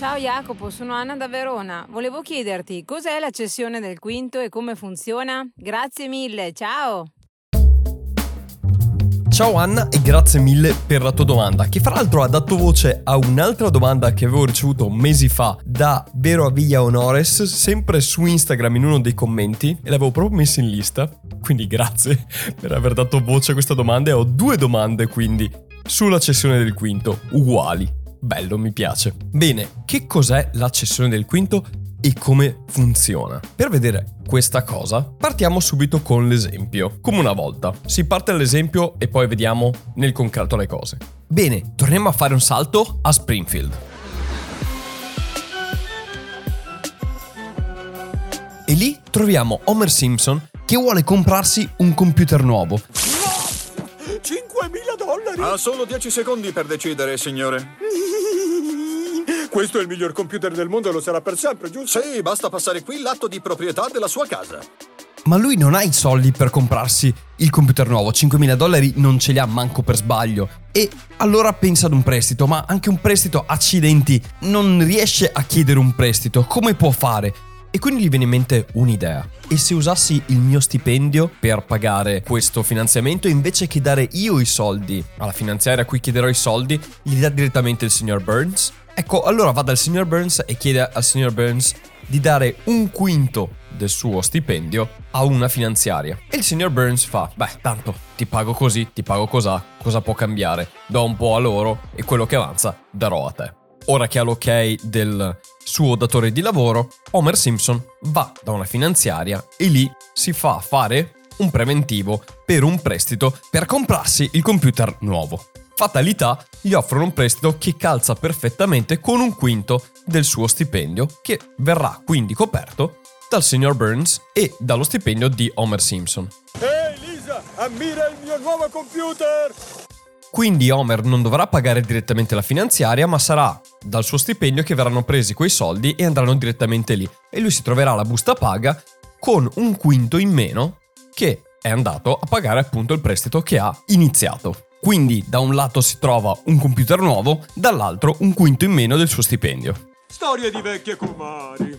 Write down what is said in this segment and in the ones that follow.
Ciao Jacopo, sono Anna da Verona. Volevo chiederti cos'è la cessione del quinto e come funziona? Grazie mille, ciao! Ciao Anna e grazie mille per la tua domanda, che fra l'altro ha dato voce a un'altra domanda che avevo ricevuto mesi fa da Vero Aviglia Honores, sempre su Instagram in uno dei commenti, e l'avevo proprio messa in lista, quindi grazie per aver dato voce a questa domanda e ho due domande quindi sulla cessione del quinto, uguali. Bello, mi piace. Bene, che cos'è la cessione del quinto e come funziona? Per vedere questa cosa, partiamo subito con l'esempio. Come una volta. Si parte dall'esempio e poi vediamo nel concreto le cose. Bene, torniamo a fare un salto a Springfield. E lì troviamo Homer Simpson che vuole comprarsi un computer nuovo. 5.000 dollari! Ha solo 10 secondi per decidere, signore. Questo è il miglior computer del mondo e lo sarà per sempre, giusto? Sì, basta passare qui l'atto di proprietà della sua casa. Ma lui non ha i soldi per comprarsi il computer nuovo, 5.000 dollari non ce li ha manco per sbaglio. E allora pensa ad un prestito, ma anche un prestito, accidenti, non riesce a chiedere un prestito, come può fare? E quindi gli viene in mente un'idea. E se usassi il mio stipendio per pagare questo finanziamento, invece che dare io i soldi alla finanziaria a cui chiederò i soldi, gli dà direttamente il signor Burns? Ecco, allora va dal signor Burns e chiede al signor Burns di dare un quinto del suo stipendio a una finanziaria. E il signor Burns fa, beh, tanto ti pago così, ti pago cos'ha, cosa può cambiare? Do un po' a loro e quello che avanza darò a te. Ora che ha l'ok del suo datore di lavoro, Homer Simpson va da una finanziaria e lì si fa fare un preventivo per un prestito per comprarsi il computer nuovo. Fatalità, gli offrono un prestito che calza perfettamente con un quinto del suo stipendio, che verrà quindi coperto dal signor Burns e dallo stipendio di Homer Simpson. Ehi Lisa, ammira il mio nuovo computer! Quindi Homer non dovrà pagare direttamente la finanziaria, ma sarà dal suo stipendio che verranno presi quei soldi e andranno direttamente lì. E lui si troverà la busta paga con un quinto in meno che è andato a pagare appunto il prestito che ha iniziato. Quindi da un lato si trova un computer nuovo, dall'altro un quinto in meno del suo stipendio. Storia di vecchie comari.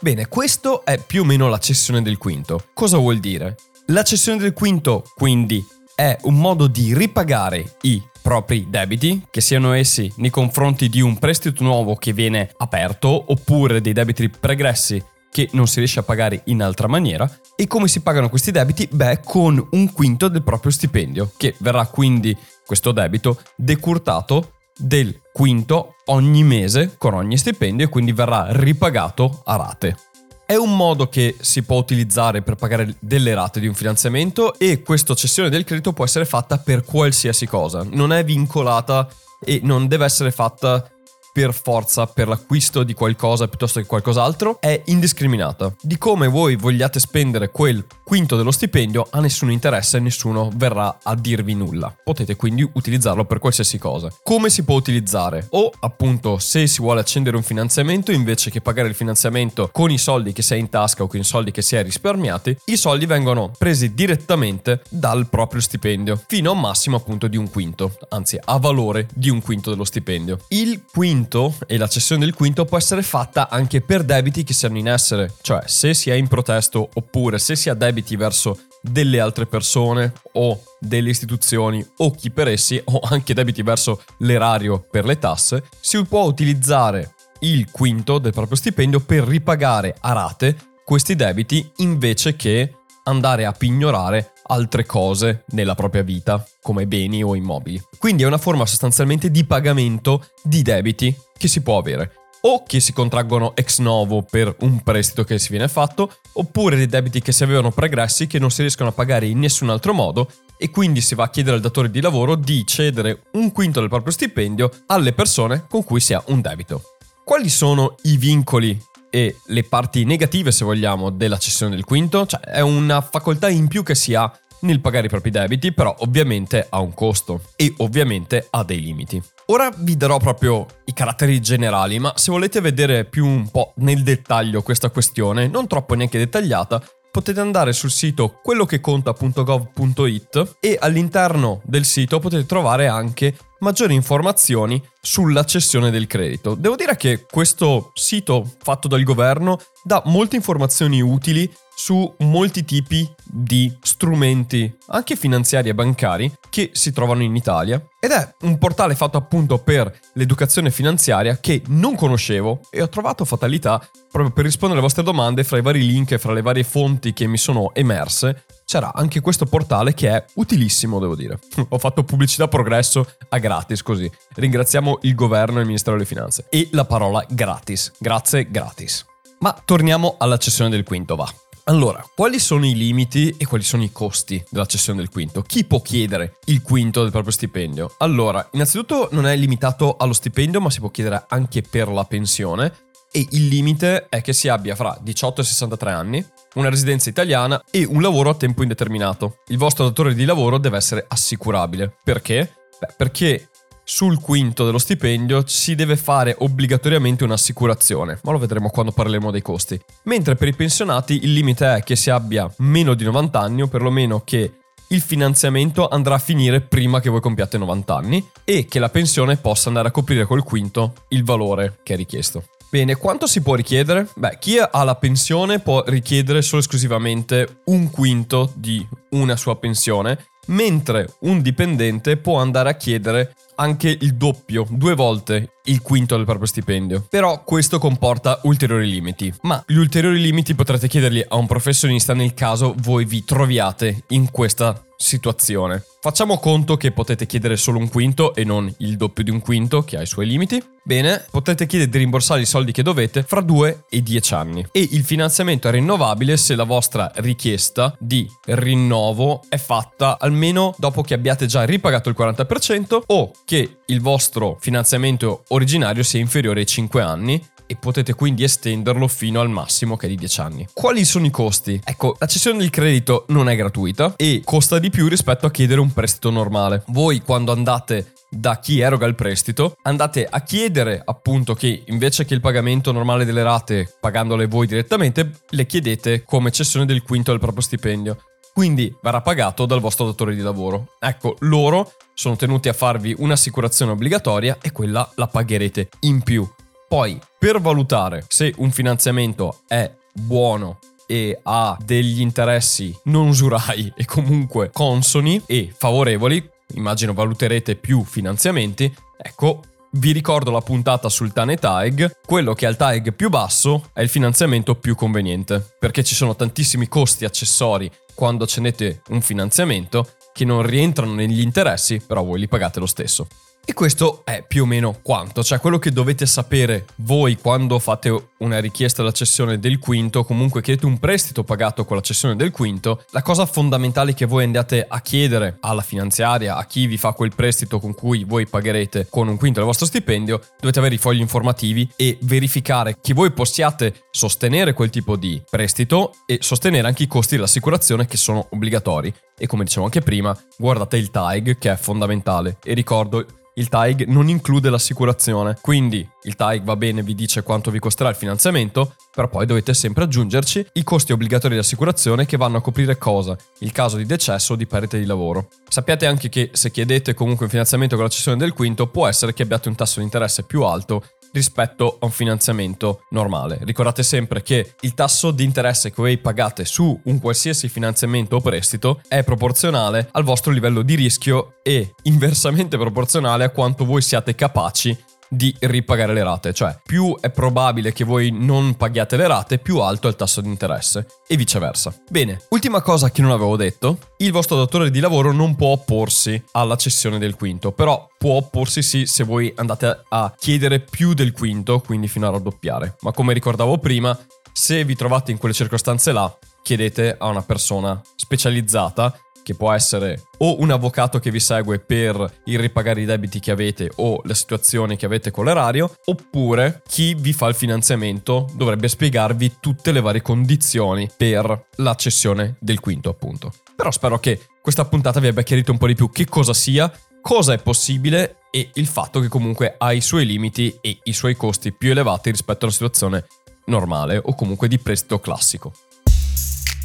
Bene, questo è più o meno la cessione del quinto. Cosa vuol dire? La cessione del quinto, quindi, è un modo di ripagare i propri debiti, che siano essi nei confronti di un prestito nuovo che viene aperto oppure dei debiti pregressi che non si riesce a pagare in altra maniera. E come si pagano questi debiti? Beh, con un quinto del proprio stipendio, che verrà quindi questo debito decurtato del quinto ogni mese con ogni stipendio e quindi verrà ripagato a rate. È un modo che si può utilizzare per pagare delle rate di un finanziamento e questa cessione del credito può essere fatta per qualsiasi cosa, non è vincolata e non deve essere fatta per forza per l'acquisto di qualcosa piuttosto che qualcos'altro è indiscriminata. Di come voi vogliate spendere quel quinto dello stipendio a nessuno interessa e nessuno verrà a dirvi nulla. Potete quindi utilizzarlo per qualsiasi cosa. Come si può utilizzare? O appunto se si vuole accendere un finanziamento invece che pagare il finanziamento con i soldi che si ha in tasca o con i soldi che si è risparmiati, i soldi vengono presi direttamente dal proprio stipendio fino a massimo appunto di un quinto, anzi a valore di un quinto dello stipendio. Il quinto quinto e la cessione del quinto può essere fatta anche per debiti che siano in essere, cioè se si è in protesto oppure se si ha debiti verso delle altre persone o delle istituzioni o chi per essi o anche debiti verso l'erario per le tasse, si può utilizzare il quinto del proprio stipendio per ripagare a rate questi debiti invece che andare a pignorare altre cose nella propria vita, come beni o immobili. Quindi è una forma sostanzialmente di pagamento di debiti che si può avere o che si contraggono ex novo per un prestito che si viene fatto, oppure dei debiti che si avevano pregressi che non si riescono a pagare in nessun altro modo e quindi si va a chiedere al datore di lavoro di cedere un quinto del proprio stipendio alle persone con cui si ha un debito. Quali sono i vincoli e le parti negative, se vogliamo, della cessione del quinto. Cioè, è una facoltà in più che si ha nel pagare i propri debiti, però ovviamente ha un costo e ovviamente ha dei limiti. Ora vi darò proprio i caratteri generali, ma se volete vedere più un po' nel dettaglio questa questione, non troppo neanche dettagliata, potete andare sul sito quellocheconta.gov.it e all'interno del sito potete trovare anche maggiori informazioni sulla cessione del credito. Devo dire che questo sito fatto dal governo dà molte informazioni utili su molti tipi di strumenti, anche finanziari e bancari, che si trovano in Italia. Ed è un portale fatto appunto per l'educazione finanziaria che non conoscevo e ho trovato fatalità proprio per rispondere alle vostre domande fra i vari link e fra le varie fonti che mi sono emerse. C'era anche questo portale che è utilissimo, devo dire. Ho fatto pubblicità progresso a gratis così. Ringraziamo il governo e il Ministero delle Finanze. E la parola gratis. Grazie, gratis. Ma torniamo alla cessione del quinto, va. Allora, quali sono i limiti e quali sono i costi della cessione del quinto? Chi può chiedere il quinto del proprio stipendio? Allora, innanzitutto non è limitato allo stipendio, ma si può chiedere anche per la pensione e il limite è che si abbia fra 18 e 63 anni, una residenza italiana e un lavoro a tempo indeterminato. Il vostro datore di lavoro deve essere assicurabile. Perché? Beh, perché sul quinto dello stipendio si deve fare obbligatoriamente un'assicurazione, ma lo vedremo quando parleremo dei costi. Mentre per i pensionati il limite è che si abbia meno di 90 anni o perlomeno che il finanziamento andrà a finire prima che voi compiate 90 anni e che la pensione possa andare a coprire col quinto il valore che è richiesto. Bene, quanto si può richiedere? Beh, chi ha la pensione può richiedere solo esclusivamente un quinto di una sua pensione, mentre un dipendente può andare a chiedere anche il doppio, due volte il quinto del proprio stipendio. Però questo comporta ulteriori limiti. Ma gli ulteriori limiti potrete chiederli a un professionista nel caso voi vi troviate in questa situazione. Facciamo conto che potete chiedere solo un quinto e non il doppio di un quinto che ha i suoi limiti. Bene, potete chiedere di rimborsare i soldi che dovete fra 2 e 10 anni. E il finanziamento è rinnovabile se la vostra richiesta di rinnovo è fatta almeno dopo che abbiate già ripagato il 40% o che il vostro finanziamento originario sia inferiore ai 5 anni e potete quindi estenderlo fino al massimo che è di 10 anni. Quali sono i costi? Ecco, la cessione del credito non è gratuita e costa di più rispetto a chiedere un prestito normale. Voi quando andate da chi eroga il prestito, andate a chiedere appunto che invece che il pagamento normale delle rate, pagandole voi direttamente, le chiedete come cessione del quinto del proprio stipendio. Quindi verrà pagato dal vostro datore di lavoro. Ecco, loro sono tenuti a farvi un'assicurazione obbligatoria e quella la pagherete in più. Poi, per valutare se un finanziamento è buono e ha degli interessi non usurai e comunque consoni e favorevoli, immagino valuterete più finanziamenti, ecco, vi ricordo la puntata sul TAN e TAEG, quello che ha il TAEG più basso è il finanziamento più conveniente, perché ci sono tantissimi costi accessori quando accendete un finanziamento che non rientrano negli interessi, però voi li pagate lo stesso. E questo è più o meno quanto, cioè quello che dovete sapere voi quando fate una richiesta alla cessione del quinto, comunque chiedete un prestito pagato con la cessione del quinto, la cosa fondamentale che voi andate a chiedere alla finanziaria, a chi vi fa quel prestito con cui voi pagherete con un quinto del vostro stipendio, dovete avere i fogli informativi e verificare che voi possiate sostenere quel tipo di prestito e sostenere anche i costi dell'assicurazione che sono obbligatori. E come dicevo anche prima, guardate il TAG che è fondamentale e ricordo il TAIG non include l'assicurazione, quindi il TAIG va bene, vi dice quanto vi costerà il finanziamento, però poi dovete sempre aggiungerci i costi obbligatori di assicurazione che vanno a coprire cosa? Il caso di decesso o di perdita di lavoro. Sappiate anche che se chiedete comunque un finanziamento con la cessione del quinto, può essere che abbiate un tasso di interesse più alto rispetto a un finanziamento normale. Ricordate sempre che il tasso di interesse che voi pagate su un qualsiasi finanziamento o prestito è proporzionale al vostro livello di rischio e inversamente proporzionale a quanto voi siate capaci di ripagare le rate, cioè più è probabile che voi non paghiate le rate, più alto è il tasso di interesse e viceversa. Bene, ultima cosa che non avevo detto, il vostro datore di lavoro non può opporsi alla cessione del quinto, però può opporsi sì se voi andate a chiedere più del quinto, quindi fino a raddoppiare. Ma come ricordavo prima, se vi trovate in quelle circostanze là, chiedete a una persona specializzata che può essere o un avvocato che vi segue per il ripagare i debiti che avete o la situazione che avete con l'erario, oppure chi vi fa il finanziamento dovrebbe spiegarvi tutte le varie condizioni per la cessione del quinto, appunto. Però spero che questa puntata vi abbia chiarito un po' di più che cosa sia, cosa è possibile e il fatto che comunque ha i suoi limiti e i suoi costi più elevati rispetto alla situazione normale o comunque di prestito classico.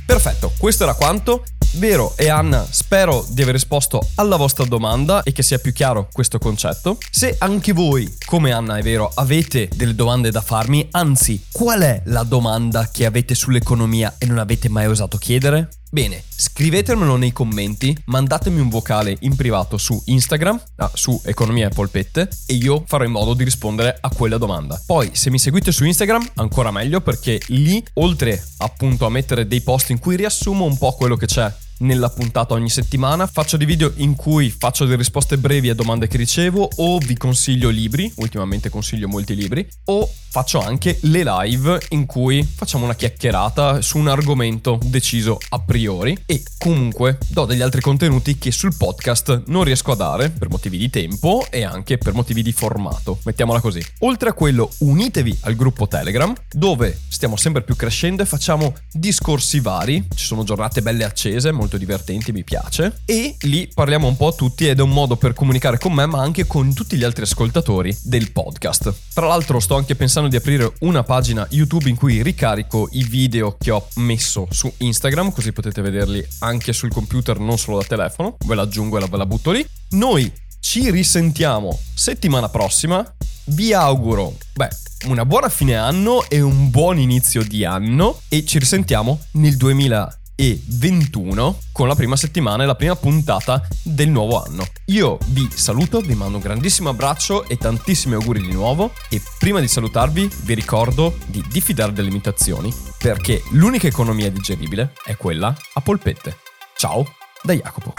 Perfetto, questo era quanto. Vero e Anna, spero di aver risposto alla vostra domanda e che sia più chiaro questo concetto. Se anche voi, come Anna è vero, avete delle domande da farmi, anzi, qual è la domanda che avete sull'economia e non avete mai osato chiedere? Bene, scrivetemelo nei commenti, mandatemi un vocale in privato su Instagram, ah, su Economia e Polpette, e io farò in modo di rispondere a quella domanda. Poi, se mi seguite su Instagram, ancora meglio perché lì, oltre appunto a mettere dei post in cui riassumo un po' quello che c'è nella puntata ogni settimana. Faccio dei video in cui faccio delle risposte brevi a domande che ricevo o vi consiglio libri, ultimamente consiglio molti libri, o faccio anche le live in cui facciamo una chiacchierata su un argomento deciso a priori e comunque do degli altri contenuti che sul podcast non riesco a dare per motivi di tempo e anche per motivi di formato, mettiamola così. Oltre a quello, unitevi al gruppo Telegram dove stiamo sempre più crescendo e facciamo discorsi vari, ci sono giornate belle accese, molto molto divertente, mi piace. E lì parliamo un po' a tutti ed è un modo per comunicare con me, ma anche con tutti gli altri ascoltatori del podcast. Tra l'altro sto anche pensando di aprire una pagina YouTube in cui ricarico i video che ho messo su Instagram, così potete vederli anche sul computer, non solo da telefono. Ve la aggiungo e ve la butto lì. Noi ci risentiamo settimana prossima. Vi auguro, beh, una buona fine anno e un buon inizio di anno e ci risentiamo nel 2020 e 21 con la prima settimana e la prima puntata del nuovo anno. Io vi saluto, vi mando un grandissimo abbraccio e tantissimi auguri di nuovo e prima di salutarvi vi ricordo di diffidare delle imitazioni perché l'unica economia digeribile è quella a polpette. Ciao da Jacopo.